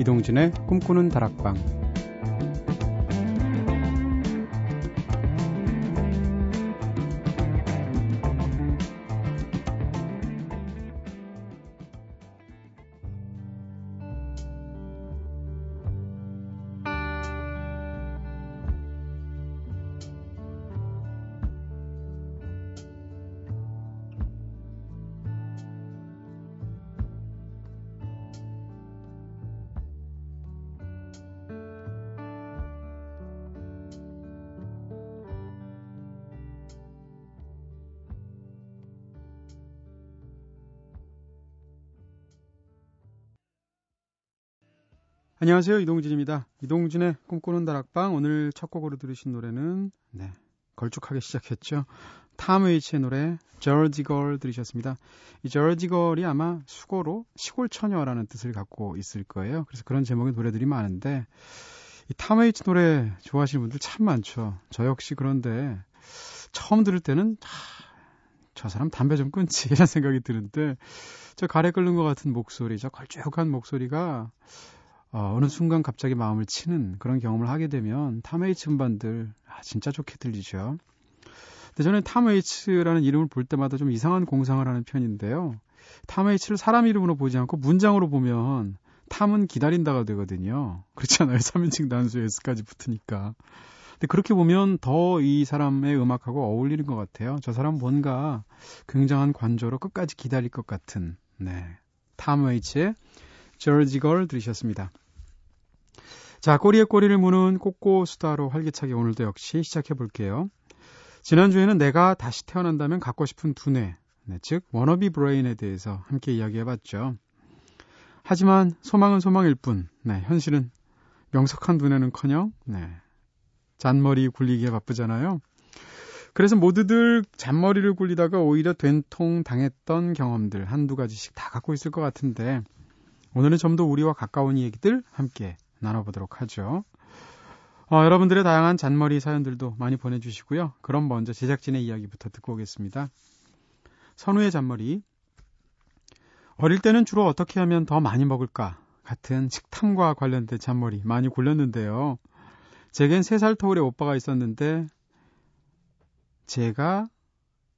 이동진의 꿈꾸는 다락방 안녕하세요. 이동진입니다. 이동진의 꿈꾸는 다락방 오늘 첫 곡으로 들으신 노래는 네, 걸쭉하게 시작했죠. 탐 웨이츠의 노래 Jersey Girl 들으셨습니다. 이 Jersey Girl이 아마 속어로 시골 처녀라는 뜻을 갖고 있을 거예요. 그래서 그런 제목의 노래들이 많은데 이 탐 웨이츠 노래 좋아하시는 분들 참 많죠. 저 역시 그런데 처음 들을 때는 아, 저 사람 담배 좀 끊지 이런 생각이 드는데 저 가래 끓는 것 같은 목소리, 저 걸쭉한 목소리가 어, 어느 순간 갑자기 마음을 치는 그런 경험을 하게 되면 탐웨이츠 음반들 아, 진짜 좋게 들리죠. 근데 저는 탐웨이츠라는 이름을 볼 때마다 좀 이상한 공상을 하는 편인데요. 탐웨이츠를 사람 이름으로 보지 않고 문장으로 보면 탐은 기다린다가 되거든요. 그렇잖아요. 3인칭 단수에 S까지 붙으니까. 근데 그렇게 보면 더 이 사람의 음악하고 어울리는 것 같아요. 저 사람 뭔가 굉장한 관조로 끝까지 기다릴 것 같은, 네. 탐 웨이츠의 Jersey Girl 들으셨습니다. 자, 꼬리에 꼬리를 무는 꼬꼬 수다로 활기차게 오늘도 역시 시작해 볼게요. 지난주에는 내가 다시 태어난다면 갖고 싶은 두뇌, 네, 즉 wannabe brain에 대해서 함께 이야기해 봤죠. 하지만 소망은 소망일 뿐, 네, 현실은 명석한 두뇌는 커녕 네, 잔머리 굴리기에 바쁘잖아요. 그래서 모두들 잔머리를 굴리다가 오히려 된통 당했던 경험들 한두 가지씩 다 갖고 있을 것 같은데 오늘은 좀 더 우리와 가까운 얘기들 함께 나눠보도록 하죠. 어, 여러분들의 다양한 잔머리 사연들도 많이 보내주시고요. 그럼 먼저 제작진의 이야기부터 듣고 오겠습니다. 선우의 잔머리. 어릴 때는 주로 어떻게 하면 더 많이 먹을까 같은 식탐과 관련된 잔머리 많이 굴렸는데요. 제겐 3살 터울의 오빠가 있었는데 제가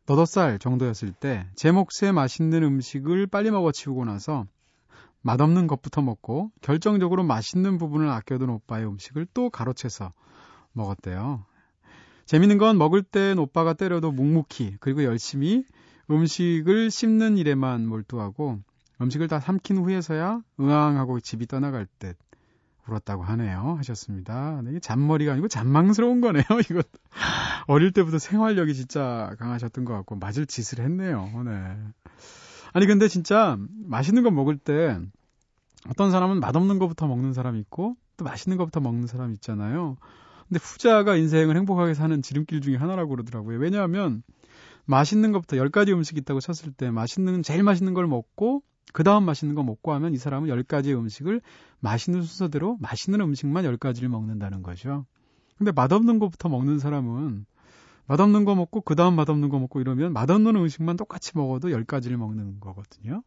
너덟 살 정도였을 때 제 몫에 맛있는 음식을 빨리 먹어치우고 나서 맛없는 것부터 먹고 결정적으로 맛있는 부분을 아껴둔 오빠의 음식을 또 가로채서 먹었대요. 재밌는 건 먹을 땐 오빠가 때려도 묵묵히 그리고 열심히 음식을 씹는 일에만 몰두하고 음식을 다 삼킨 후에서야 응앙하고 집이 떠나갈 듯 울었다고 하네요. 하셨습니다. 네, 이게 잔머리가 아니고 잔망스러운 거네요. 이거 어릴 때부터 생활력이 진짜 강하셨던 것 같고 맞을 짓을 했네요. 네. 아니 근데 진짜 맛있는 거 먹을 때 어떤 사람은 맛없는 것부터 먹는 사람이 있고 또 맛있는 것부터 먹는 사람이 있잖아요. 근데 후자가 인생을 행복하게 사는 지름길 중에 하나라고 그러더라고요. 왜냐하면 맛있는 것부터 10가지 음식이 있다고 쳤을 때 맛있는 제일 맛있는 걸 먹고 그 다음 맛있는 거 먹고 하면 이 사람은 10가지의 음식을 맛있는 순서대로 맛있는 음식만 10가지를 먹는다는 거죠. 근데 맛없는 것부터 먹는 사람은 맛없는 거 먹고 그 다음 맛없는 거 먹고 이러면 맛없는 음식만 똑같이 먹어도 10가지를 먹는 거거든요.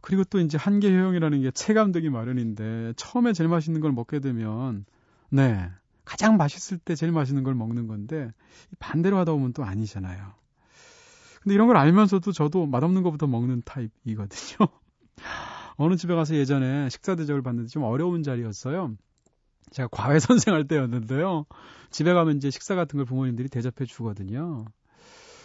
그리고 또 이제 한계 효용이라는 게 체감되기 마련인데 처음에 제일 맛있는 걸 먹게 되면 네 가장 맛있을 때 제일 맛있는 걸 먹는 건데 반대로 하다 보면 또 아니잖아요. 근데 이런 걸 알면서도 저도 맛없는 것부터 먹는 타입이거든요. 어느 집에 가서 예전에 식사 대접을 받는데 좀 어려운 자리였어요. 제가 과외 선생할 때였는데요. 집에 가면 이제 식사 같은 걸 부모님들이 대접해 주거든요.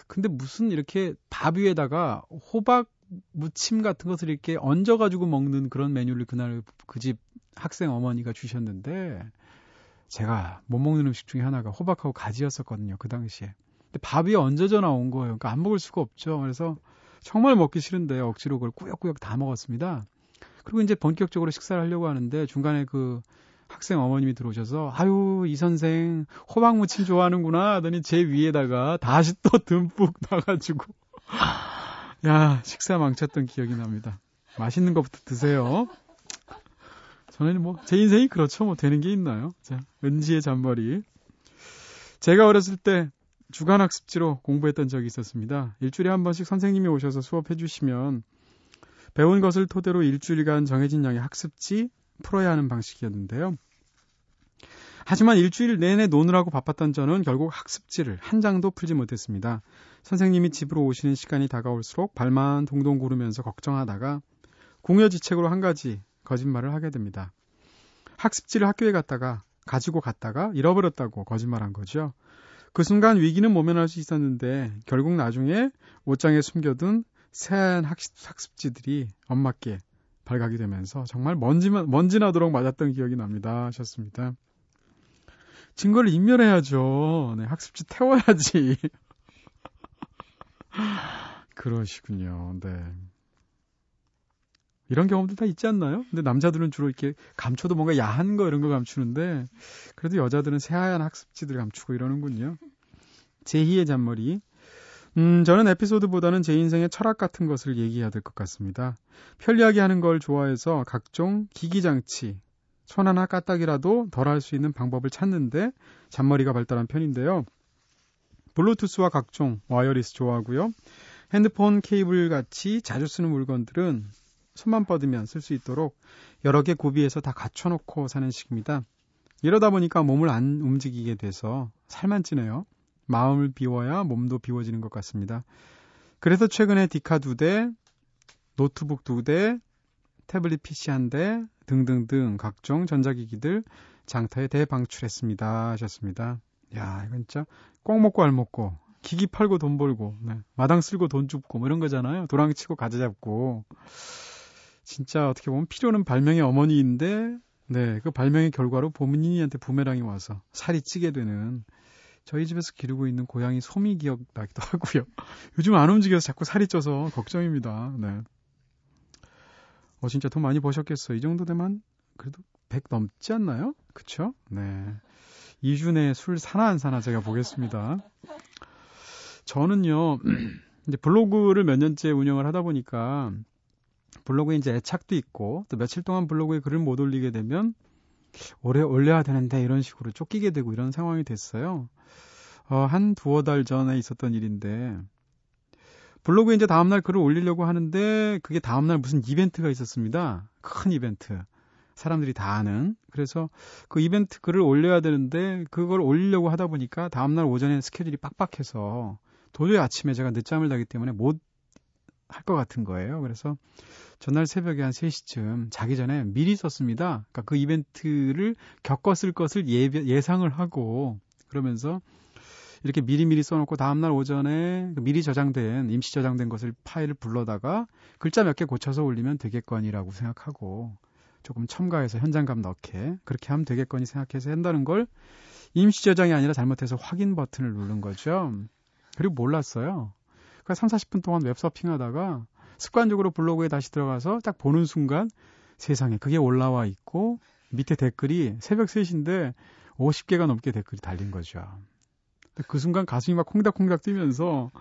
근데 무슨 이렇게 밥 위에다가 호박 무침 같은 것을 이렇게 얹어가지고 먹는 그런 메뉴를 그날 그 집 학생 어머니가 주셨는데 제가 못 먹는 음식 중에 하나가 호박하고 가지였었거든요. 그 당시에. 근데 밥 위에 얹어져 나온 거예요. 그러니까 안 먹을 수가 없죠. 그래서 정말 먹기 싫은데 억지로 그걸 꾸역꾸역 다 먹었습니다. 그리고 이제 본격적으로 식사를 하려고 하는데 중간에 그 학생 어머님이 들어오셔서 아유 이 선생 호박 무침 좋아하는구나 하더니 제 위에다가 다시 또 듬뿍 놔가지고 야 식사 망쳤던 기억이 납니다. 맛있는 것부터 드세요. 저는 뭐 제 인생이 그렇죠. 뭐 되는 게 있나요? 자 은지의 잔머리. 제가 어렸을 때 주간 학습지로 공부했던 적이 있었습니다. 일주일에 한 번씩 선생님이 오셔서 수업해 주시면 배운 것을 토대로 일주일간 정해진 양의 학습지 풀어야 하는 방식이었는데요. 하지만 일주일 내내 노느라고 바빴던 저는 결국 학습지를 한 장도 풀지 못했습니다. 선생님이 집으로 오시는 시간이 다가올수록 발만 동동 구르면서 걱정하다가 공여지책으로 한 가지 거짓말을 하게 됩니다. 학습지를 학교에 갔다가 가지고 갔다가 잃어버렸다고 거짓말한 거죠. 그 순간 위기는 모면할 수 있었는데 결국 나중에 옷장에 숨겨둔 새하얀 학습, 학습지들이 엄마께 발각이 되면서 정말 먼지, 먼지 나도록 맞았던 기억이 납니다. 하셨습니다. 증거를 인멸해야죠. 네, 학습지 태워야지. 그러시군요. 네. 이런 경험도 다 있지 않나요? 근데 남자들은 주로 이렇게 감춰도 뭔가 야한 거 이런 거 감추는데 그래도 여자들은 새하얀 학습지들 감추고 이러는군요. 제희의 잔머리. 음, 저는 에피소드보다는 제 인생의 철학 같은 것을 얘기해야 될 것 같습니다. 편리하게 하는 걸 좋아해서 각종 기기장치, 손 하나 까딱이라도 덜 할 수 있는 방법을 찾는데 잔머리가 발달한 편인데요. 블루투스와 각종 와이어리스 좋아하고요. 핸드폰 케이블 같이 자주 쓰는 물건들은 손만 뻗으면 쓸 수 있도록 여러 개 구비해서 다 갖춰놓고 사는 식입니다. 이러다 보니까 몸을 안 움직이게 돼서 살만 찌네요. 마음을 비워야 몸도 비워지는 것 같습니다. 그래서 최근에 디카 두 대, 노트북 두 대, 태블릿 PC 한 대, 등등등 각종 전자기기들 장터에 대방출했습니다. 하셨습니다. 야, 이건 진짜 꼭 먹고 알 먹고 기기 팔고 돈 벌고 네. 마당 쓸고 돈 줍고 뭐 이런 거잖아요. 도랑 치고 가재 잡고 진짜 어떻게 보면 필요는 발명의 어머니인데 네, 그 발명의 결과로 보문인이한테 부메랑이 와서 살이 찌게 되는 저희 집에서 기르고 있는 고양이 소미 기억 나기도 하고요. 요즘 안 움직여서 자꾸 살이 쪄서 걱정입니다. 네. 어, 진짜 돈 많이 버셨겠어. 이 정도 되면 그래도 100 넘지 않나요? 그쵸? 네. 2주 내에 술 사나 안 사나 제가 보겠습니다. 저는요, 이제 블로그를 몇 년째 운영을 하다 보니까 블로그에 이제 애착도 있고 또 며칠 동안 블로그에 글을 못 올리게 되면 오래 올려야 되는데 이런 식으로 쫓기게 되고 이런 상황이 됐어요. 어, 한 두어 달 전에 있었던 일인데 블로그에 이제 다음날 글을 올리려고 하는데 그게 다음날 무슨 이벤트가 있었습니다. 큰 이벤트. 사람들이 다 아는. 그래서 그 이벤트 글을 올려야 되는데 그걸 올리려고 하다 보니까 다음날 오전에 스케줄이 빡빡해서 도저히 아침에 제가 늦잠을 자기 때문에 못 할 것 같은 거예요. 그래서 전날 새벽에 한 3시쯤 자기 전에 미리 썼습니다. 그러니까 그 이벤트를 겪었을 것을 예, 예상을 하고 그러면서 이렇게 미리미리 써놓고 다음날 오전에 그 미리 저장된 임시 저장된 것을 파일을 불러다가 글자 몇 개 고쳐서 올리면 되겠거니라고 생각하고 조금 첨가해서 현장감 넣게 그렇게 하면 되겠거니 생각해서 한다는 걸 임시 저장이 아니라 잘못해서 확인 버튼을 누른 거죠. 그리고 몰랐어요. 그러니까 3, 40분 동안 웹서핑 하다가 습관적으로 블로그에 다시 들어가서 딱 보는 순간 세상에 그게 올라와 있고 밑에 댓글이 새벽 3시인데 50개가 넘게 댓글이 달린 거죠. 그 순간 가슴이 막 콩닥콩닥 뛰면서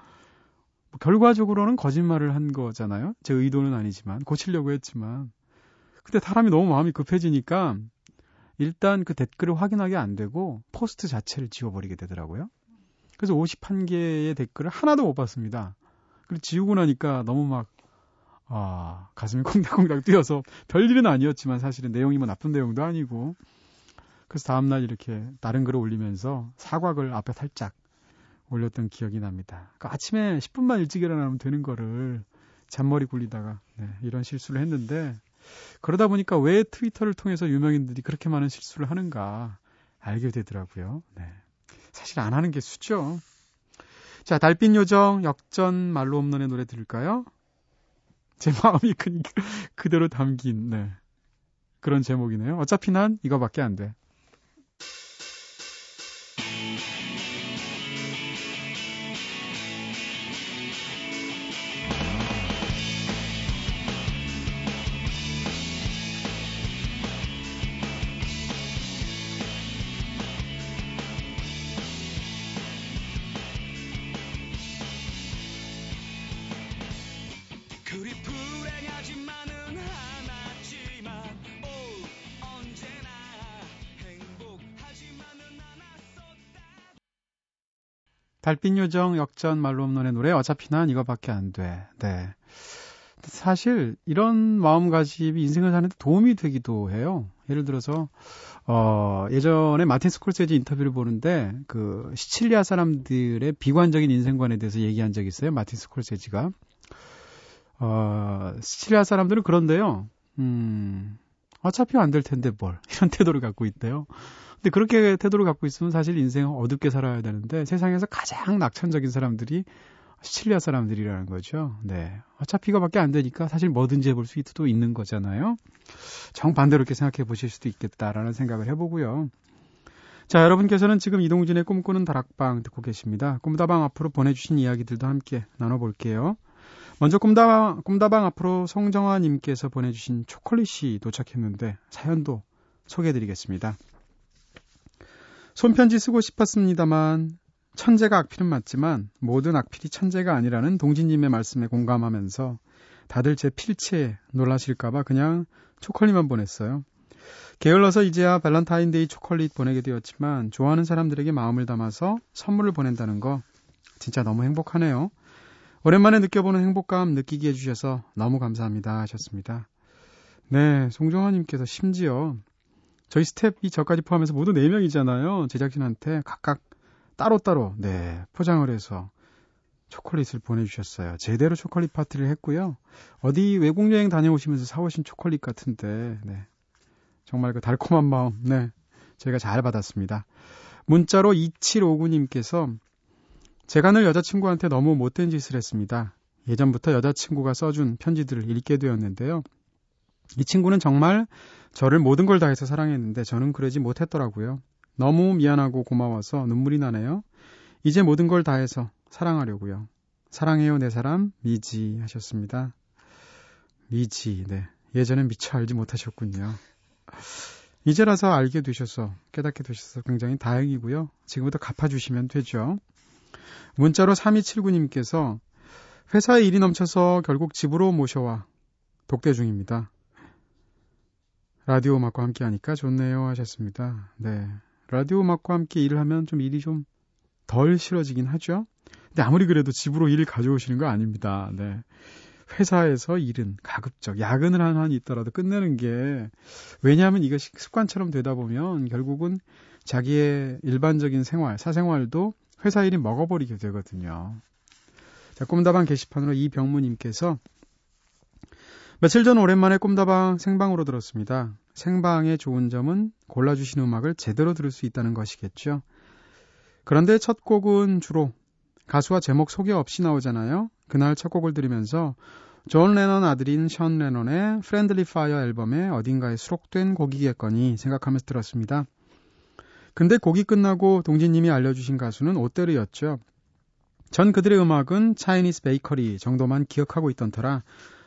뭐 결과적으로는 거짓말을 한 거잖아요. 제 의도는 아니지만 고치려고 했지만 근데 사람이 너무 마음이 급해지니까 일단 그 댓글을 확인하게 안 되고 포스트 자체를 지워버리게 되더라고요. 그래서 51개의 댓글을 하나도 못 봤습니다. 그리고 지우고 나니까 너무 막, 아, 가슴이 콩닥콩닥 뛰어서 별일은 아니었지만 사실은 내용이 뭐 나쁜 내용도 아니고 그래서 다음날 이렇게 다른 글을 올리면서 사과글 앞에 살짝 올렸던 기억이 납니다. 그러니까 아침에 10분만 일찍 일어나면 되는 거를 잔머리 굴리다가 네, 이런 실수를 했는데 그러다 보니까 왜 트위터를 통해서 유명인들이 그렇게 많은 실수를 하는가 알게 되더라고요. 네. 사실 안 하는 게 수죠. 자, 달빛 요정 역전 말로 없는의 노래 들을까요? 제 마음이 그, 그대로 담긴 네. 그런 제목이네요. 어차피 난 이거밖에 안 돼. 달빛 요정 역전 말로 없는의 노래 어차피 난 이거밖에 안 돼. 네. 사실 이런 마음가짐이 인생을 사는데 도움이 되기도 해요. 예를 들어서 어 예전에 마틴 스콜세지 인터뷰를 보는데 그 시칠리아 사람들의 비관적인 인생관에 대해서 얘기한 적이 있어요. 마틴 스콜세지가 어 시칠리아 사람들은 그런데요. 음 어차피 안 될 텐데 뭘 이런 태도를 갖고 있대요. 근데 그렇게 태도를 갖고 있으면 사실 인생은 어둡게 살아야 되는데 세상에서 가장 낙천적인 사람들이 시칠리아 사람들이라는 거죠. 네. 어차피 이거밖에 안 되니까 사실 뭐든지 해볼 수도 있는 거잖아요. 정반대로 이렇게 생각해 보실 수도 있겠다라는 생각을 해보고요. 자, 여러분께서는 지금 이동진의 꿈꾸는 다락방 듣고 계십니다. 꿈다방 앞으로 보내주신 이야기들도 함께 나눠볼게요. 먼저 꿈다방, 꿈다방 앞으로 송정아님께서 보내주신 초콜릿이 도착했는데 사연도 소개해드리겠습니다. 손편지 쓰고 싶었습니다만 천재가 악필은 맞지만 모든 악필이 천재가 아니라는 동진님의 말씀에 공감하면서 다들 제 필체에 놀라실까봐 그냥 초콜릿만 보냈어요. 게을러서 이제야 발렌타인데이 초콜릿 보내게 되었지만 좋아하는 사람들에게 마음을 담아서 선물을 보낸다는 거 진짜 너무 행복하네요. 오랜만에 느껴보는 행복감 느끼게 해주셔서 너무 감사합니다 하셨습니다. 네, 송정아님께서 심지어 저희 스텝이 저까지 포함해서 모두 4명이잖아요. 제작진한테 각각 따로따로 네 포장을 해서 초콜릿을 보내주셨어요. 제대로 초콜릿 파티를 했고요. 어디 외국 여행 다녀오시면서 사오신 초콜릿 같은데 네 정말 그 달콤한 마음 네 제가 잘 받았습니다. 문자로 2759님께서 제가 늘 여자친구한테 너무 못된 짓을 했습니다. 예전부터 여자친구가 써준 편지들을 읽게 되었는데요. 이 친구는 정말 저를 모든 걸 다해서 사랑했는데 저는 그러지 못했더라고요. 너무 미안하고 고마워서 눈물이 나네요. 이제 모든 걸 다해서 사랑하려고요. 사랑해요, 내 사람, 미지 하셨습니다. 미지, 네. 예전엔 미처 알지 못하셨군요. 이제라서 알게 되셔서, 깨닫게 되셔서 굉장히 다행이고요. 지금부터 갚아주시면 되죠. 문자로 3279님께서 회사에 일이 넘쳐서 결국 집으로 모셔와 독대 중입니다. 라디오 음악과 함께 하니까 좋네요 하셨습니다. 네. 라디오 음악과 함께 일을 하면 좀 일이 좀 덜 싫어지긴 하죠. 근데 아무리 그래도 집으로 일을 가져오시는 거 아닙니다. 네. 회사에서 일은 가급적 야근을 한 한이 있더라도 끝내는 게 왜냐하면 이것이 습관처럼 되다 보면 결국은 자기의 일반적인 생활, 사생활도 회사 일이 먹어버리게 되거든요. 자, 꿈다방 게시판으로 이병무님께서 며칠 전 오랜만에 꿈다방 생방으로 들었습니다. 생방의 좋은 점은 골라주신 음악을 제대로 들을 수 있다는 것이겠죠. 그런데 첫 곡은 주로 가수와 제목 소개 없이 나오잖아요. 그날 첫 곡을 들으면서 존 레넌 아들인 션 레넌의 Friendly Fire 앨범에 어딘가에 수록된 곡이겠거니 생각하면서 들었습니다. 근데 곡이 끝나고 동진님이 알려주신 가수는 오테르였죠. 전 그들의 음악은 Chinese Bakery 정도만 기억하고 있던 터라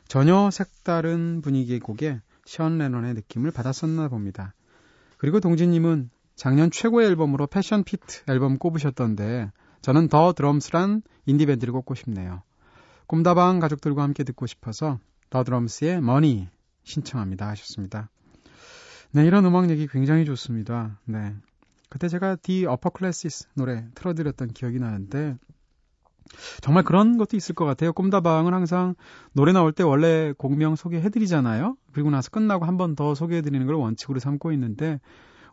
전혀 색다른 분위기의 곡에 션 레논의 느낌을 받았었나 봅니다. 그리고 동진님은 작년 최고의 앨범으로 Passion Pit 앨범 꼽으셨던데 저는 The Drums란 인디밴드를 꼽고 싶네요. 꿈다방 가족들과 함께 듣고 싶어서 The Drums의 Money 신청합니다 하셨습니다. 네, 이런 음악 얘기 굉장히 좋습니다. 네. 그때 제가 The Upper Classes 노래 틀어드렸던 기억이 나는데 정말 그런 것도 있을 것 같아요. 꿈다방은 항상 노래 나올 때 원래 곡명 소개해드리잖아요. 그리고 나서 끝나고 한 번 더 소개해드리는 걸 원칙으로 삼고 있는데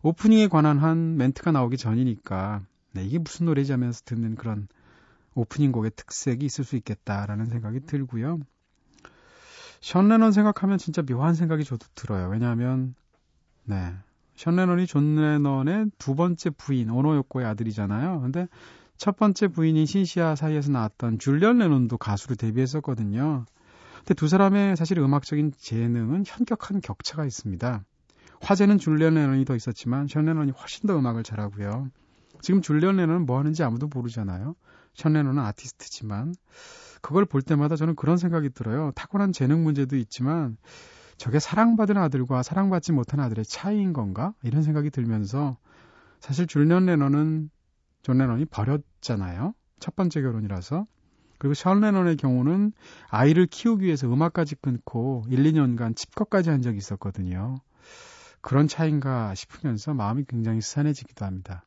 오프닝에 관한 한 멘트가 나오기 전이니까 네, 이게 무슨 노래지 하면서 듣는 그런 오프닝 곡의 특색이 있을 수 있겠다라는 생각이 들고요. 션 레논 생각하면 진짜 묘한 생각이 저도 들어요. 왜냐하면 네, 션 레논이 존 레논의 두 번째 부인 오노 요코의 아들이잖아요. 근데 첫 번째 부인인 신시아 사이에서 나왔던 줄리언 레논도 가수로 데뷔했었거든요. 근데 두 사람의 사실 음악적인 재능은 현격한 격차가 있습니다. 화제는 줄리언 레논이 더 있었지만 션 레논이 훨씬 더 음악을 잘하고요. 지금 줄리언 레논은 뭐 하는지 아무도 모르잖아요. 션 레논은 아티스트지만 그걸 볼 때마다 저는 그런 생각이 들어요. 타고난 재능 문제도 있지만 저게 사랑받은 아들과 사랑받지 못한 아들의 차이인 건가? 이런 생각이 들면서 사실 줄리언 레논은 존 레논이 버렸잖아요. 첫 번째 결혼이라서. 그리고 션 레논의 경우는 아이를 키우기 위해서 음악까지 끊고 1, 2년간 칩거까지 한 적이 있었거든요. 그런 차인가 싶으면서 마음이 굉장히 스산해지기도 합니다.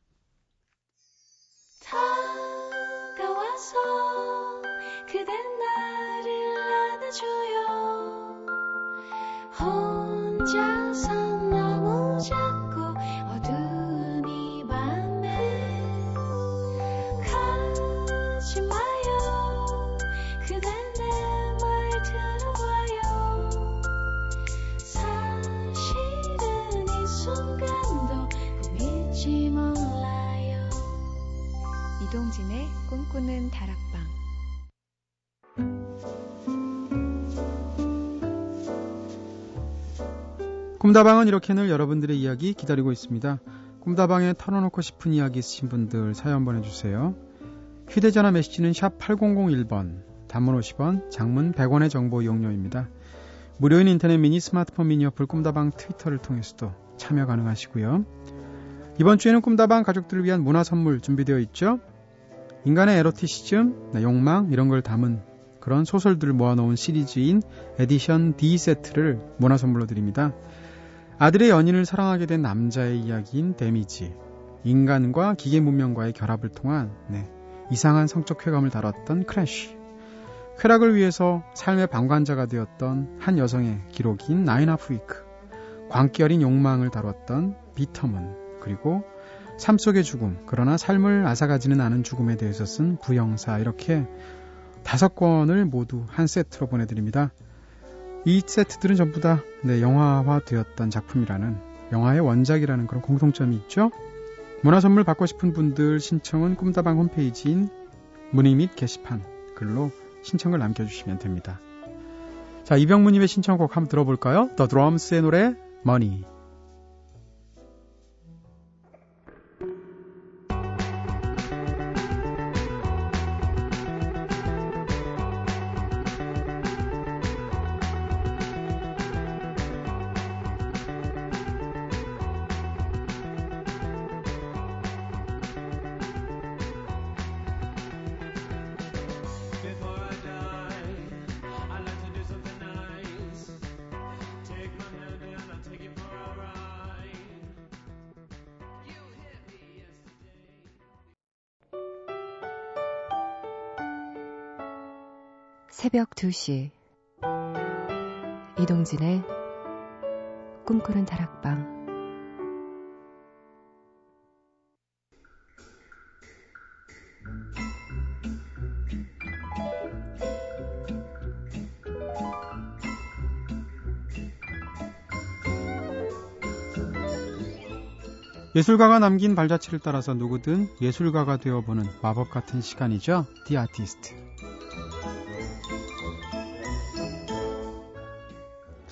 이동진의 꿈꾸는 다락방 꿈다방은 이렇게 늘 여러분들의 이야기 기다리고 있습니다. 꿈다방에 털어놓고 싶은 이야기 있으신 분들 사연 보내주세요. 휴대전화 메시지는 샵 8001번, 단문 50원, 장문 100원의 정보 이용료입니다. 무료인 인터넷 미니 스마트폰 미니 어플 꿈다방 트위터를 통해서도 참여 가능하시고요. 이번 주에는 꿈다방 가족들을 위한 문화 선물 준비되어 있죠. 인간의 에로티시즘, 네, 욕망 이런 걸 담은 그런 소설들을 모아놓은 시리즈인 Edition D 세트를 문화 선물로 드립니다. 아들의 연인을 사랑하게 된 남자의 이야기인 Damage, 인간과 기계 문명과의 결합을 통한 네, 이상한 성적 쾌감을 다뤘던 Crash, 쾌락을 위해서 삶의 방관자가 되었던 한 여성의 기록인 Nine Half Week, 광기 어린 욕망을 다뤘던 비터문, 그리고 삶 속의 죽음, 그러나 삶을 앗아가지는 않은 죽음에 대해서 쓴 부영사, 이렇게 다섯 권을 모두 한 세트로 보내드립니다. 이 세트들은 전부 다 네, 영화화 되었던 작품이라는 영화의 원작이라는 그런 공통점이 있죠. 문화 선물 받고 싶은 분들 신청은 꿈다방 홈페이지인 문의 및 게시판 글로 신청을 남겨주시면 됩니다. 자, 이병무님의 신청곡 한번 들어볼까요? The Drums의 노래 Money. 새벽 2시 이동진의 꿈꾸는 다락방 예술가가 남긴 발자취를 따라서 누구든 예술가가 되어보는 마법 같은 시간이죠. 디 아티스트.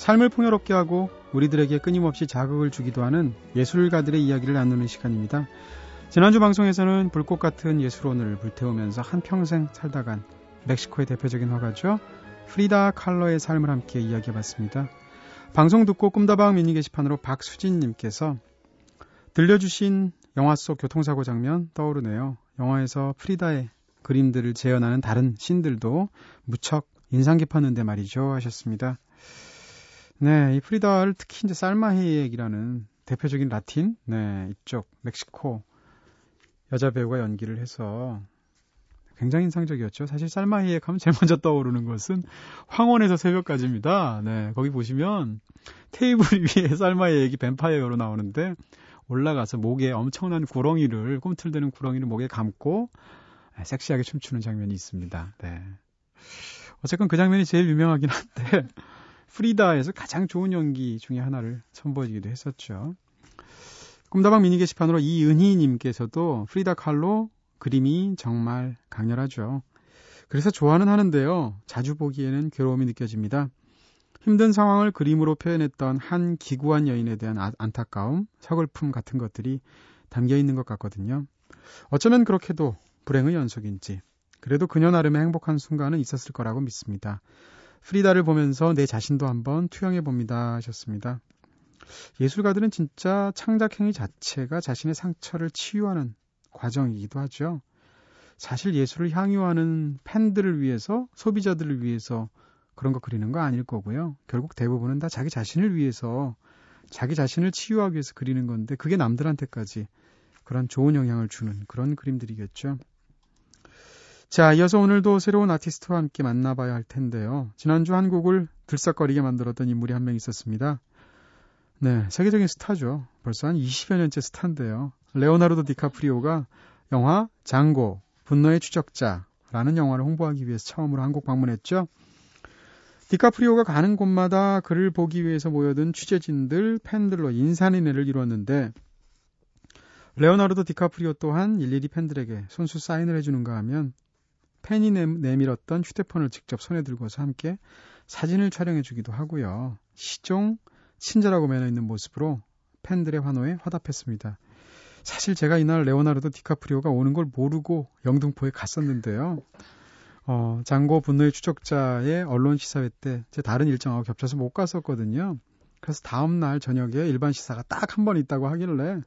삶을 풍요롭게 하고 우리들에게 끊임없이 자극을 주기도 하는 예술가들의 이야기를 나누는 시간입니다. 지난주 방송에서는 불꽃 같은 예술원을 불태우면서 한평생 살다 간 멕시코의 대표적인 화가죠. 프리다 칼러의 삶을 함께 이야기해 봤습니다. 방송 듣고 꿈다방 미니 게시판으로 박수진님께서 들려주신 영화 속 교통사고 장면 떠오르네요. 영화에서 프리다의 그림들을 재현하는 다른 신들도 무척 인상 깊었는데 말이죠 하셨습니다. 네, 이 프리다를 특히 이제 살마 헤이엑이라는 대표적인 라틴, 네, 이쪽 멕시코 여자 배우가 연기를 해서 굉장히 인상적이었죠. 사실 살마 헤이엑 하면 제일 먼저 떠오르는 것은 황혼에서 새벽까지입니다. 네, 거기 보시면 테이블 위에 살마 헤이엑이 뱀파이어로 나오는데 올라가서 목에 엄청난 구렁이를 꿈틀대는 구렁이를 목에 감고 섹시하게 춤추는 장면이 있습니다. 네. 어쨌건 그 장면이 제일 유명하긴 한데 프리다에서 가장 좋은 연기 중에 하나를 선보이기도 했었죠. 꿈다방 미니 게시판으로 이은희님께서도 프리다 칼로 그림이 정말 강렬하죠. 그래서 좋아는 하는데요. 자주 보기에는 괴로움이 느껴집니다. 힘든 상황을 그림으로 표현했던 한 기구한 여인에 대한 아, 안타까움, 서글픔 같은 것들이 담겨 있는 것 같거든요. 어쩌면 그렇게도 불행의 연속인지, 그래도 그녀 나름의 행복한 순간은 있었을 거라고 믿습니다. 프리다를 보면서 내 자신도 한번 투영해 봅니다 하셨습니다. 예술가들은 진짜 창작행위 자체가 자신의 상처를 치유하는 과정이기도 하죠. 사실 예술을 향유하는 팬들을 위해서, 소비자들을 위해서 그런 거 그리는 거 아닐 거고요. 결국 대부분은 다 자기 자신을 위해서, 자기 자신을 치유하기 위해서 그리는 건데, 그게 남들한테까지 그런 좋은 영향을 주는 그런 그림들이겠죠. 자, 이어서 오늘도 새로운 아티스트와 함께 만나봐야 할 텐데요. 지난주 한국을 들썩거리게 만들었던 인물이 한 명 있었습니다. 네, 세계적인 스타죠. 벌써 한 20여 년째 스타인데요. 레오나르도 디카프리오가 영화 장고, 분노의 추적자라는 영화를 홍보하기 위해서 처음으로 한국 방문했죠. 디카프리오가 가는 곳마다 그를 보기 위해서 모여든 취재진들, 팬들로 인산인해를 이루었는데 레오나르도 디카프리오 또한 일일이 팬들에게 손수 사인을 해주는가 하면 팬이 내밀었던 휴대폰을 직접 손에 들고서 함께 사진을 촬영해 주기도 하고요. 시종, 친절하고 매너 있는 모습으로 팬들의 환호에 화답했습니다. 사실 제가 이날 레오나르도 디카프리오가 오는 걸 모르고 영등포에 갔었는데요. 어, 장고 분노의 추적자의 언론 시사회 때 제 다른 일정하고 겹쳐서 못 갔었거든요. 그래서 다음 날 저녁에 일반 시사가 딱 한 번 있다고 하길래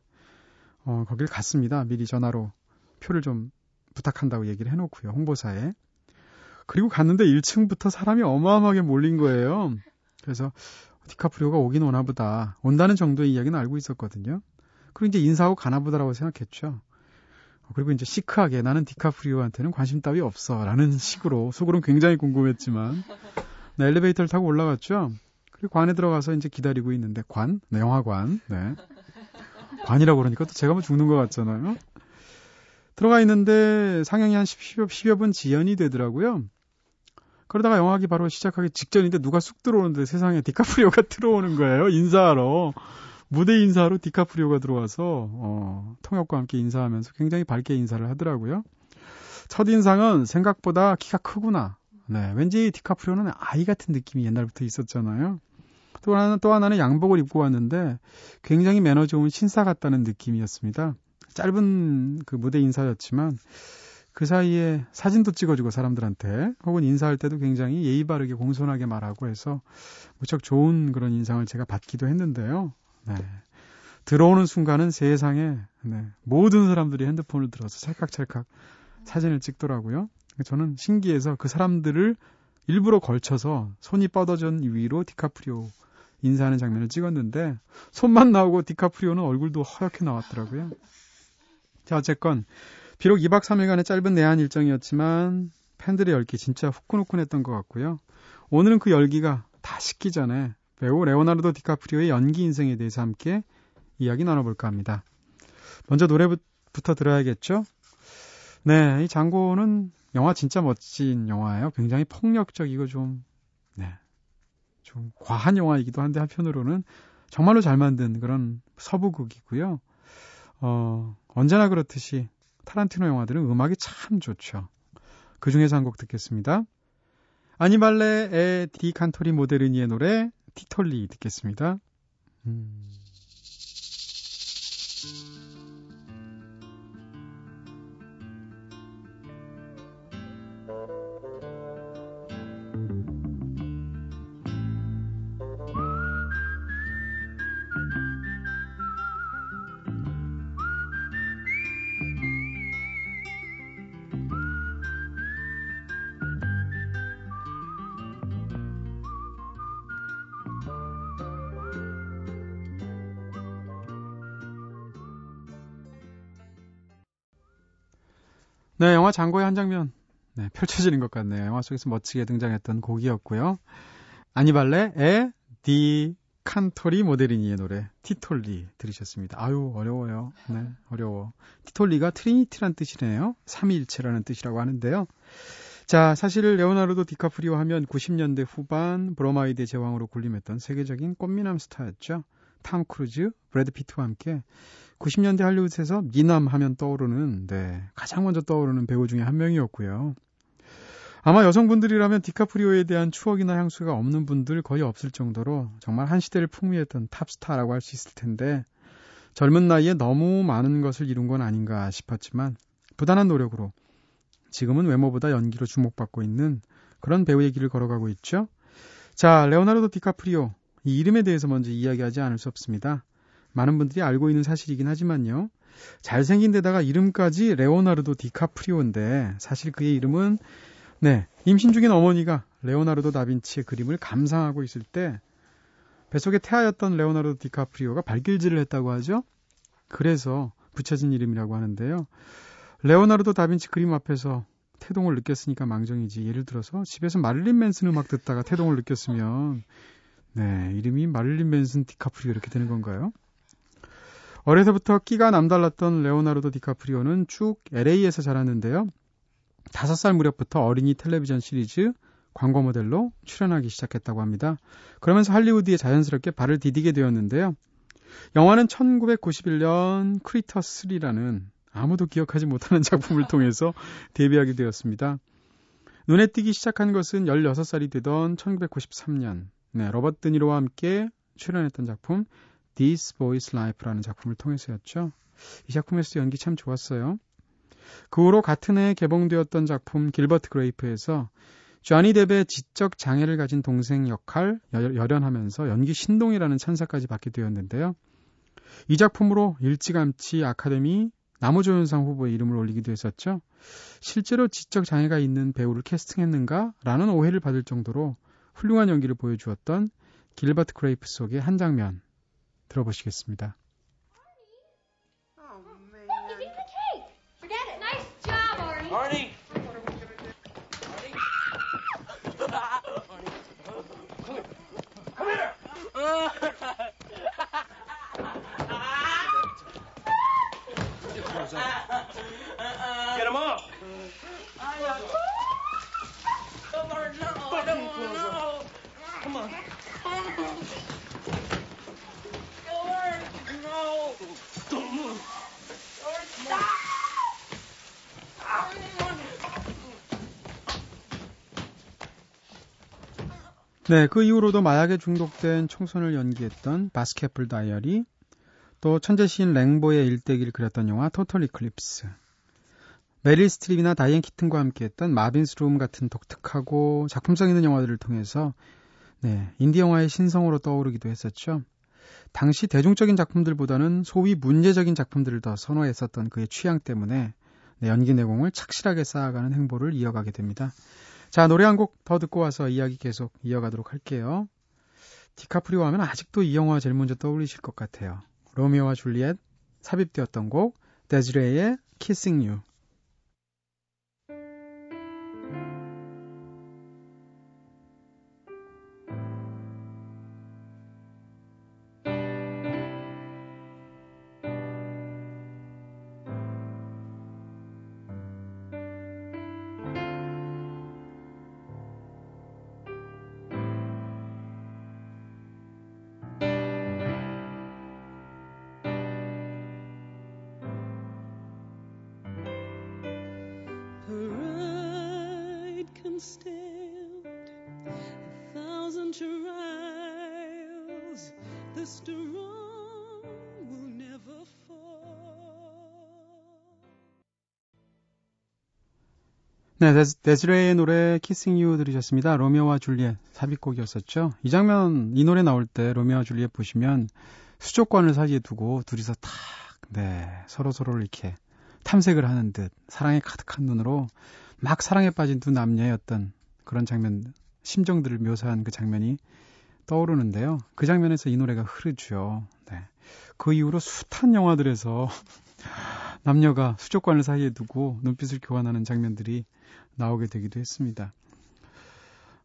어, 거길 갔습니다. 미리 전화로 표를 좀 부탁한다고 얘기를 해놓고요. 홍보사에. 그리고 갔는데 1층부터 사람이 어마어마하게 몰린 거예요. 그래서 디카프리오가 오긴 오나 보다. 온다는 정도의 이야기는 알고 있었거든요. 그리고 이제 인사하고 가나 보다라고 생각했죠. 그리고 이제 시크하게 나는 디카프리오한테는 관심 따위 없어. 라는 식으로 속으로는 굉장히 궁금했지만. 네, 엘리베이터를 타고 올라갔죠. 그리고 관에 들어가서 이제 기다리고 있는데, 관? 네, 영화관. 네. 관이라고 그러니까 또 제가 뭐 죽는 것 같잖아요. 들어가 있는데 상영이 한 10여, 10여 분 지연이 되더라고요. 그러다가 영화기 바로 시작하기 직전인데 누가 쑥 들어오는데 세상에 디카프리오가 들어오는 거예요. 인사하러. 무대 인사로 디카프리오가 들어와서 어, 통역과 함께 인사하면서 굉장히 밝게 인사를 하더라고요. 첫 인상은 생각보다 키가 크구나. 네, 왠지 디카프리오는 아이 같은 느낌이 옛날부터 있었잖아요. 또 하나는 또 하나는 양복을 입고 왔는데 굉장히 매너 좋은 신사 같다는 느낌이었습니다. 짧은 그 무대 인사였지만 그 사이에 사진도 찍어주고 사람들한테 혹은 인사할 때도 굉장히 예의 바르게 공손하게 말하고 해서 무척 좋은 그런 인상을 제가 받기도 했는데요. 네. 들어오는 순간은 세상에 네. 모든 사람들이 핸드폰을 들어서 찰칵찰칵 사진을 찍더라고요. 저는 신기해서 그 사람들을 일부러 걸쳐서 손이 뻗어진 위로 디카프리오 인사하는 장면을 찍었는데 손만 나오고 디카프리오는 얼굴도 허옇게 나왔더라고요. 자, 어쨌건 비록 2박 3일간의 짧은 내한 일정이었지만 팬들의 열기 진짜 후끈후끈했던 것 같고요. 오늘은 그 열기가 다 식기 전에 배우 레오나르도 디카프리오의 연기 인생에 대해서 함께 이야기 나눠볼까 합니다. 먼저 노래부터 들어야겠죠? 네, 이 장고는 영화 진짜 멋진 영화예요. 굉장히 폭력적이고 좀, 네, 좀 과한 영화이기도 한데 한편으로는 정말로 잘 만든 그런 서부극이고요. 어, 언제나 그렇듯이 타란티노 영화들은 음악이 참 좋죠. 그 중에서 한 곡 듣겠습니다. 아니발레의 디 칸토리 모데르니의 노래 티톨리 듣겠습니다. 음. 네, 영화 장고의 한 장면 네, 펼쳐지는 것 같네요. 영화 속에서 멋지게 등장했던 곡이었고요. Annibale E I Cantori Moderni의 노래 Titoli 들으셨습니다. 아유 어려워요. 네, 어려워. Titoli가 Trinity란 뜻이네요. 삼위일체라는 뜻이라고 하는데요. 자, 사실 레오나르도 디카프리오 하면 90년대 후반 브로마이드의 제왕으로 군림했던 세계적인 꽃미남 스타였죠. 탐 크루즈, 브래드 피트와 함께 90년대 할리우드에서 미남 하면 떠오르는 네, 가장 먼저 떠오르는 배우 중에 한 명이었고요. 아마 여성분들이라면 디카프리오에 대한 추억이나 향수가 없는 분들 거의 없을 정도로 정말 한 시대를 풍미했던 탑스타라고 할 수 있을 텐데 젊은 나이에 너무 많은 것을 이룬 건 아닌가 싶었지만 부단한 노력으로 지금은 외모보다 연기로 주목받고 있는 그런 배우의 길을 걸어가고 있죠. 자, 레오나르도 디카프리오 이 이름에 대해서 먼저 이야기하지 않을 수 없습니다. 많은 분들이 알고 있는 사실이긴 하지만요. 잘생긴 데다가 이름까지 레오나르도 디카프리오인데 사실 그의 이름은 네, 임신 중인 어머니가 레오나르도 다빈치의 그림을 감상하고 있을 때 뱃속에 태아였던 레오나르도 디카프리오가 발길질을 했다고 하죠. 그래서 붙여진 이름이라고 하는데요. 레오나르도 다빈치 그림 앞에서 태동을 느꼈으니까 망정이지. 예를 들어서 집에서 마릴린 맨슨 음악 듣다가 태동을 느꼈으면 네, 이름이 마릴린 맨슨 디카프리오 이렇게 되는 건가요? 어려서부터 끼가 남달랐던 레오나르도 디카프리오는 쭉 LA에서 자랐는데요. 5살 무렵부터 어린이 텔레비전 시리즈 광고 모델로 출연하기 시작했다고 합니다. 그러면서 할리우드에 자연스럽게 발을 디디게 되었는데요. 영화는 1991년 Critter 3라는 아무도 기억하지 못하는 작품을 통해서 데뷔하게 되었습니다. 눈에 띄기 시작한 것은 16살이 되던 1993년 네, 로버트 드니로와 함께 출연했던 작품 This Boy's Life라는 작품을 통해서였죠. 이 작품에서 연기 참 좋았어요. 그 후로 같은 해에 개봉되었던 작품 길버트 그레이프에서 쟈니 뎁의 지적 장애를 가진 동생 역할 열연하면서 연기 신동이라는 찬사까지 받게 되었는데요. 이 작품으로 일찌감치 아카데미 나무조연상 후보에 이름을 올리기도 했었죠. 실제로 지적 장애가 있는 배우를 캐스팅했는가? 라는 오해를 받을 정도로 훌륭한 연기를 보여주었던 길버트 크레이프 속의 한 장면 들어보시겠습니다. Arnie! 네, 그 이후로도 마약에 중독된 청소년을 연기했던 Basketball Diary, 또 천재 시인 랭보의 일대기를 그렸던 영화 Total Eclipse, 메릴 스트립이나 다이앤 키튼과 함께했던 Marvin's Room 같은 독특하고 작품성 있는 영화들을 통해서 네, 인디 영화의 신성으로 떠오르기도 했었죠. 당시 대중적인 작품들보다는 소위 문제적인 작품들을 더 선호했었던 그의 취향 때문에 네, 연기 내공을 착실하게 쌓아가는 행보를 이어가게 됩니다. 자, 노래 한 곡 더 듣고 와서 이야기 계속 이어가도록 할게요. 디카프리오 하면 아직도 이 영화 제일 먼저 떠올리실 것 같아요. 로미오와 줄리엣 삽입되었던 곡 데즈레이의 Kissing You 네, 데즈, 레이의 노래 키싱 유 들으셨습니다. 로미오와 줄리엣 삽입곡이었었죠. 이 장면 이 노래 나올 때 로미오와 줄리엣 보시면 수족관을 사이에 두고 둘이서 탁 네, 서로 서로를 이렇게 탐색을 하는 듯 사랑에 가득한 눈으로 막 사랑에 빠진 두 남녀였던 그런 장면 심정들을 묘사한 그 장면이 떠오르는데요. 그 장면에서 이 노래가 흐르죠. 네. 그 이후로 숱한 영화들에서 남녀가 수족관을 사이에 두고 눈빛을 교환하는 장면들이 나오게 되기도 했습니다.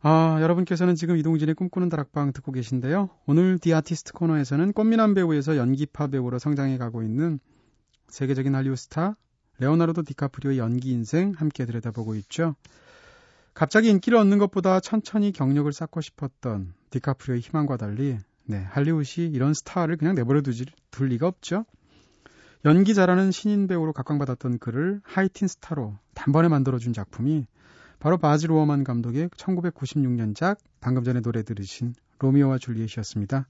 아, 여러분께서는 지금 이동진의 꿈꾸는 다락방 듣고 계신데요. 오늘 The Artist 코너에서는 꽃미남 배우에서 연기파 배우로 성장해 가고 있는 세계적인 할리우드 스타 레오나르도 디카프리오의 연기 인생 함께 들여다보고 있죠. 갑자기 인기를 얻는 것보다 천천히 경력을 쌓고 싶었던 디카프리오의 희망과 달리 네, 할리우드가 이런 스타를 그냥 내버려 두질, 둘 리가 없죠. 연기 잘하는 신인 배우로 각광받았던 그를 하이틴 스타로 단번에 만들어준 작품이 바로 바즈 루어만 감독의 1996년작 방금 전에 노래 들으신 로미오와 줄리엣이었습니다.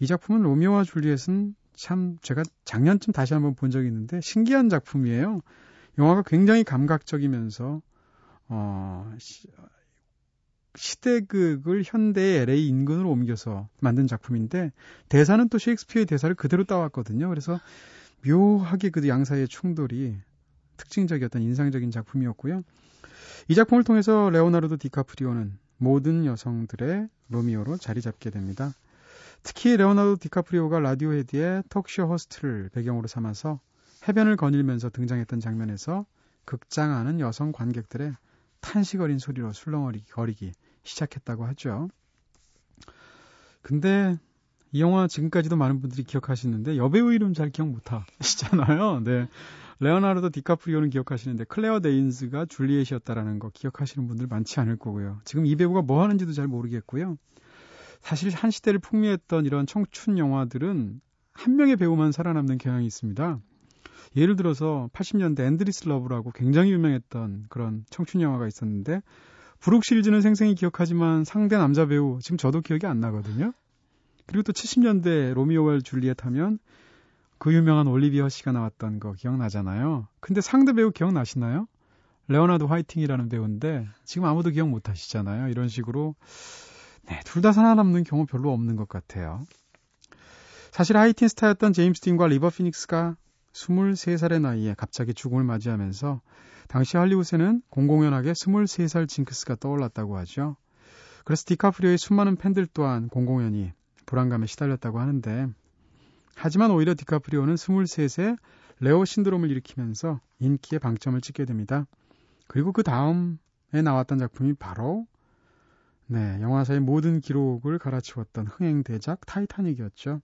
이 작품은 로미오와 줄리엣은 참 제가 작년쯤 다시 한번 본 적이 있는데 신기한 작품이에요. 영화가 굉장히 감각적이면서 어, 시대극을 현대 LA 인근으로 옮겨서 만든 작품인데 대사는 또 셰익스피어의 대사를 그대로 따왔거든요. 그래서 묘하게 그 양자의 충돌이 특징적이었던 인상적인 작품이었고요. 이 작품을 통해서 레오나르도 디카프리오는 모든 여성들의 로미오로 자리 잡게 됩니다. 특히 레오나르도 디카프리오가 라디오헤드의 Talk Show Host를 배경으로 삼아서 해변을 거닐면서 등장했던 장면에서 극장하는 여성 관객들의 탄식 어린 소리로 술렁거리기 시작했다고 하죠. 근데 이 영화 지금까지도 많은 분들이 기억하시는데 여배우 이름 잘 기억 못 하시잖아요. 네. 레오나르도 디카프리오는 기억하시는데 클레어 데인즈가 줄리엣이었다라는 거 기억하시는 분들 많지 않을 거고요. 지금 이 배우가 뭐 하는지도 잘 모르겠고요. 사실 한 시대를 풍미했던 이런 청춘 영화들은 한 명의 배우만 살아남는 경향이 있습니다. 예를 들어서 80년대 Endless Love라고 굉장히 유명했던 그런 청춘 영화가 있었는데 브룩 실즈는 생생히 기억하지만 상대 남자 배우 지금 저도 기억이 안 나거든요. 그리고 또 70년대 로미오와 줄리엣 하면 그 유명한 올리비아 핫세가 나왔던 거 기억나잖아요. 근데 상대 배우 기억나시나요? 레오나드 화이팅이라는 배우인데 지금 아무도 기억 못 하시잖아요. 이런 식으로 네, 둘 다 살아남는 경우 별로 없는 것 같아요. 사실 하이틴 스타였던 제임스 딘과 리버 피닉스가 23살의 나이에 갑자기 죽음을 맞이하면서 당시 할리우드에는 공공연하게 23살 징크스가 떠올랐다고 하죠. 그래서 디카프리오의 수많은 팬들 또한 공공연히 불안감에 시달렸다고 하는데 하지만 오히려 디카프리오는 23세 레오 신드롬을 일으키면서 인기의 방점을 찍게 됩니다. 그리고 그 다음에 나왔던 작품이 바로 네, 영화사의 모든 기록을 갈아치웠던 흥행 대작 타이타닉이었죠.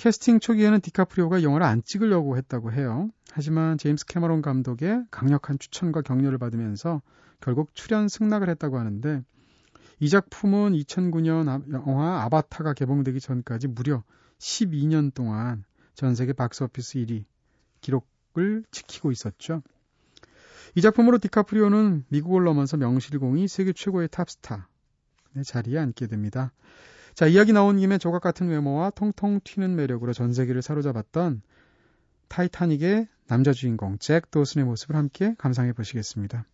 캐스팅 초기에는 디카프리오가 영화를 안 찍으려고 했다고 해요. 하지만 제임스 캐머런 감독의 강력한 추천과 격려를 받으면서 결국 출연 승낙을 했다고 하는데 이 작품은 2009년 영화 아바타가 개봉되기 전까지 무려 12년 동안 전 세계 박스오피스 1위 기록을 지키고 있었죠. 이 작품으로 디카프리오는 미국을 넘어서 명실공히 세계 최고의 탑스타 자리에 앉게 됩니다. 자, 이야기 나온 김에 조각 같은 외모와 통통 튀는 매력으로 전 세계를 사로잡았던 타이타닉의 남자 주인공 잭 도슨의 모습을 함께 감상해 보시겠습니다.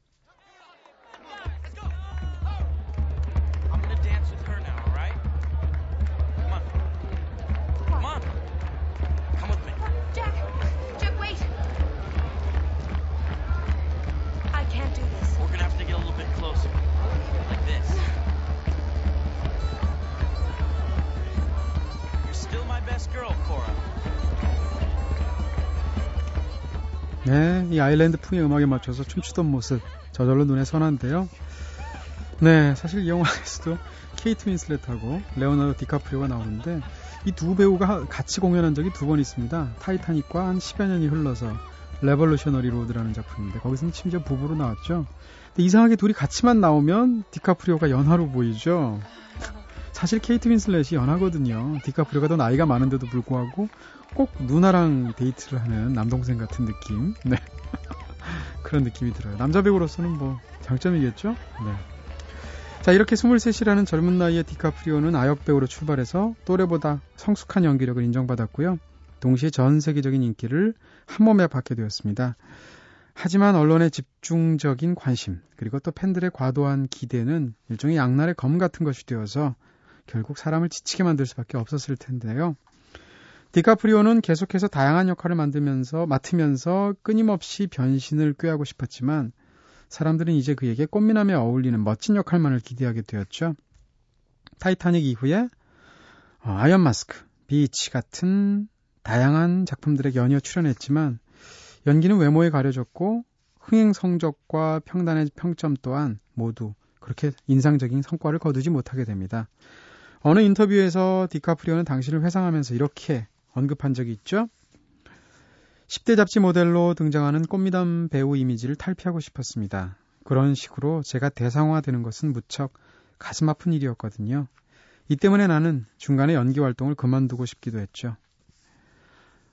네, 이 아일랜드 풍의 음악에 맞춰서 춤추던 모습 저절로 눈에 선한데요. 네, 사실 이 영화에서도 케이트 윈슬렛하고 레오나르도 디카프리오가 나오는데 이 두 배우가 같이 공연한 적이 두 번 있습니다. 타이타닉과 한 10여 년이 흘러서 Revolutionary Road라는 작품인데 거기서는 심지어 부부로 나왔죠. 근데 이상하게 둘이 같이만 나오면 디카프리오가 연하로 보이죠. 사실 케이트 윈슬렛이 연하거든요. 디카프리오가 더 나이가 많은데도 불구하고 꼭 누나랑 데이트를 하는 남동생 같은 느낌. 네. 그런 느낌이 들어요. 남자 배우로서는 뭐 장점이겠죠? 네. 자, 이렇게 23이라는 젊은 나이에 디카프리오는 아역 배우로 출발해서 또래보다 성숙한 연기력을 인정받았고요. 동시에 전 세계적인 인기를 한 몸에 받게 되었습니다. 하지만 언론의 집중적인 관심, 그리고 또 팬들의 과도한 기대는 일종의 양날의 검 같은 것이 되어서 결국 사람을 지치게 만들 수밖에 없었을 텐데요. 디카프리오는 계속해서 다양한 역할을 만들면서 맡으면서 끊임없이 변신을 꾀하고 싶었지만 사람들은 이제 그에게 꽃미남에 어울리는 멋진 역할만을 기대하게 되었죠. 타이타닉 이후에 어, Iron Mask, Beach 같은 다양한 작품들에 연이어 출연했지만 연기는 외모에 가려졌고 흥행 성적과 평단의 평점 또한 모두 그렇게 인상적인 성과를 거두지 못하게 됩니다. 어느 인터뷰에서 디카프리오는 당신을 회상하면서 이렇게 언급한 적이 있죠. 10대 잡지 모델로 등장하는 꽃미남 배우 이미지를 탈피하고 싶었습니다. 그런 식으로 제가 대상화되는 것은 무척 가슴 아픈 일이었거든요. 이 때문에 나는 중간에 연기 활동을 그만두고 싶기도 했죠.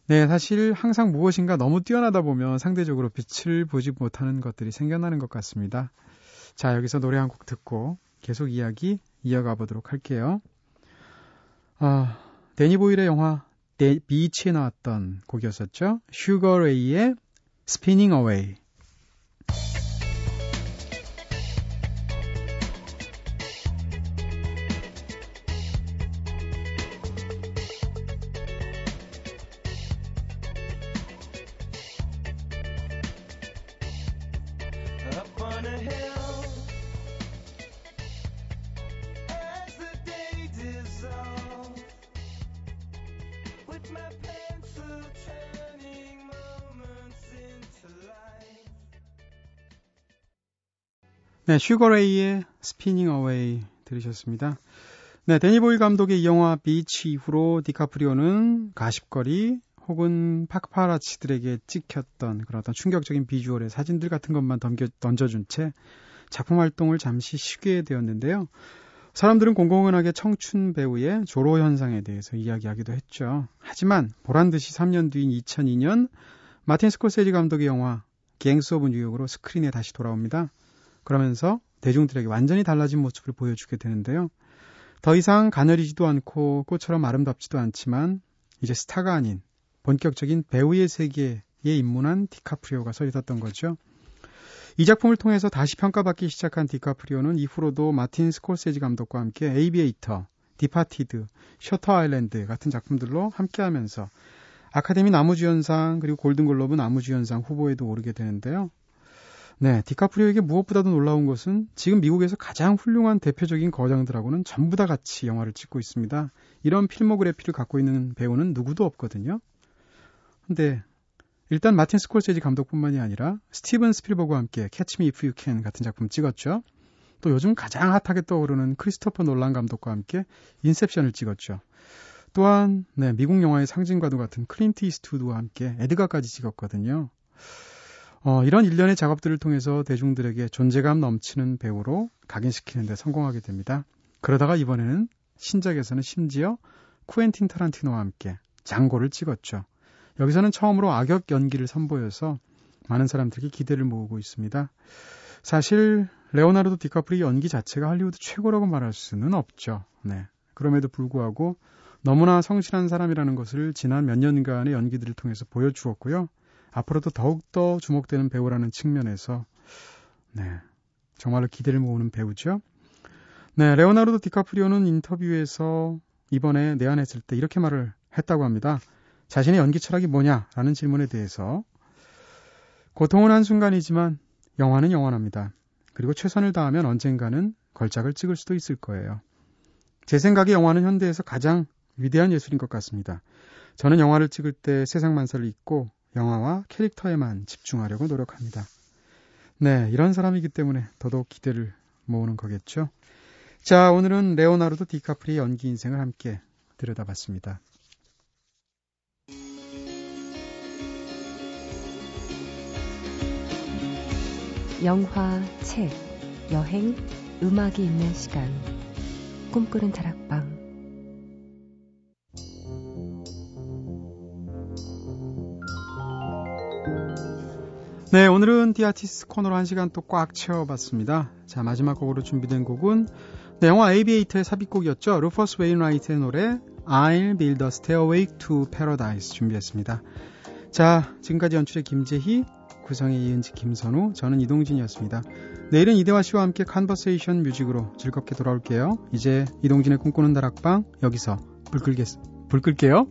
네, 사실 항상 무엇인가 너무 뛰어나다 보면 상대적으로 빛을 보지 못하는 것들이 생겨나는 것 같습니다. 자, 여기서 노래 한 곡 듣고 계속 이야기 이어가 보도록 할게요. 아, 데니 보일의 영화 데, 비치에 나왔던 곡이었었죠. 슈거레이의 Spinning Away. 네, 슈거레이의 Spinning Away 들으셨습니다. 네, 대니 보일 감독의 이 영화 Beach 이후로 디카프리오는 가십거리 혹은 파파라치들에게 찍혔던 그런 어떤 충격적인 비주얼의 사진들 같은 것만 던겨, 던져준 채 작품 활동을 잠시 쉬게 되었는데요. 사람들은 공공연하게 청춘 배우의 조로 현상에 대해서 이야기하기도 했죠. 하지만 보란 듯이 3년 뒤인 2002년 마틴 스코세지 감독의 영화 Gangs of New York으로 스크린에 다시 돌아옵니다. 그러면서 대중들에게 완전히 달라진 모습을 보여주게 되는데요. 더 이상 가녀리지도 않고 꽃처럼 아름답지도 않지만 이제 스타가 아닌 본격적인 배우의 세계에 입문한 디카프리오가 서 있었던 거죠. 이 작품을 통해서 다시 평가받기 시작한 디카프리오는 이후로도 마틴 스콜세지 감독과 함께 Aviator, Departed, Shutter Island 같은 작품들로 함께하면서 아카데미 남우주연상 그리고 골든글로브 남우주연상 후보에도 오르게 되는데요. 네, 디카프리오에게 무엇보다도 놀라운 것은 지금 미국에서 가장 훌륭한 대표적인 거장들하고는 전부 다 같이 영화를 찍고 있습니다. 이런 필모그래피를 갖고 있는 배우는 누구도 없거든요. 근데 일단 마틴 스콜세지 감독뿐만이 아니라 스티븐 스필버그와 함께 Catch Me If You Can 같은 작품 찍었죠. 또 요즘 가장 핫하게 떠오르는 크리스토퍼 놀란 감독과 함께 Inception을 찍었죠. 또한 네, 미국 영화의 상징과도 같은 클린트 이스트우드와 함께 에드가까지 찍었거든요. 어, 이런 일련의 작업들을 통해서 대중들에게 존재감 넘치는 배우로 각인시키는 데 성공하게 됩니다. 그러다가 이번에는 신작에서는 심지어 쿠엔틴 타란티노와 함께 장고를 찍었죠. 여기서는 처음으로 악역 연기를 선보여서 많은 사람들에게 기대를 모으고 있습니다. 사실 레오나르도 디카프리오 연기 자체가 할리우드 최고라고 말할 수는 없죠. 네. 그럼에도 불구하고 너무나 성실한 사람이라는 것을 지난 몇 년간의 연기들을 통해서 보여주었고요. 앞으로도 더욱더 주목되는 배우라는 측면에서 네. 정말로 기대를 모으는 배우죠. 네, 레오나르도 디카프리오는 인터뷰에서 이번에 내한했을 때 이렇게 말을 했다고 합니다. 자신의 연기 철학이 뭐냐라는 질문에 대해서 고통은 한순간이지만 영화는 영원합니다. 그리고 최선을 다하면 언젠가는 걸작을 찍을 수도 있을 거예요. 제 생각에 영화는 현대에서 가장 위대한 예술인 것 같습니다. 저는 영화를 찍을 때 세상 만사를 잊고 영화와 캐릭터에만 집중하려고 노력합니다. 네, 이런 사람이기 때문에 더더욱 기대를 모으는 거겠죠. 자, 오늘은 레오나르도 디카프리의 연기 인생을 함께 들여다봤습니다. 영화, 책, 여행, 음악이 있는 시간. 꿈꾸는 다락방. 네, 오늘은 The Artist 코너로 한 시간 또 꽉 채워봤습니다. 자, 마지막 곡으로 준비된 곡은 네, 영화 Aviator의 삽입곡이었죠. 루퍼스 웨인라이트의 노래 I'll Build a Stairway to Paradise 준비했습니다. 자, 지금까지 연출의 김재희, 구성의 이은지, 김선우, 저는 이동진이었습니다. 내일은 이대화 씨와 함께 컨버세이션 뮤직으로 즐겁게 돌아올게요. 이제 이동진의 꿈꾸는 다락방 여기서 불 끌겠, 불 끌게요.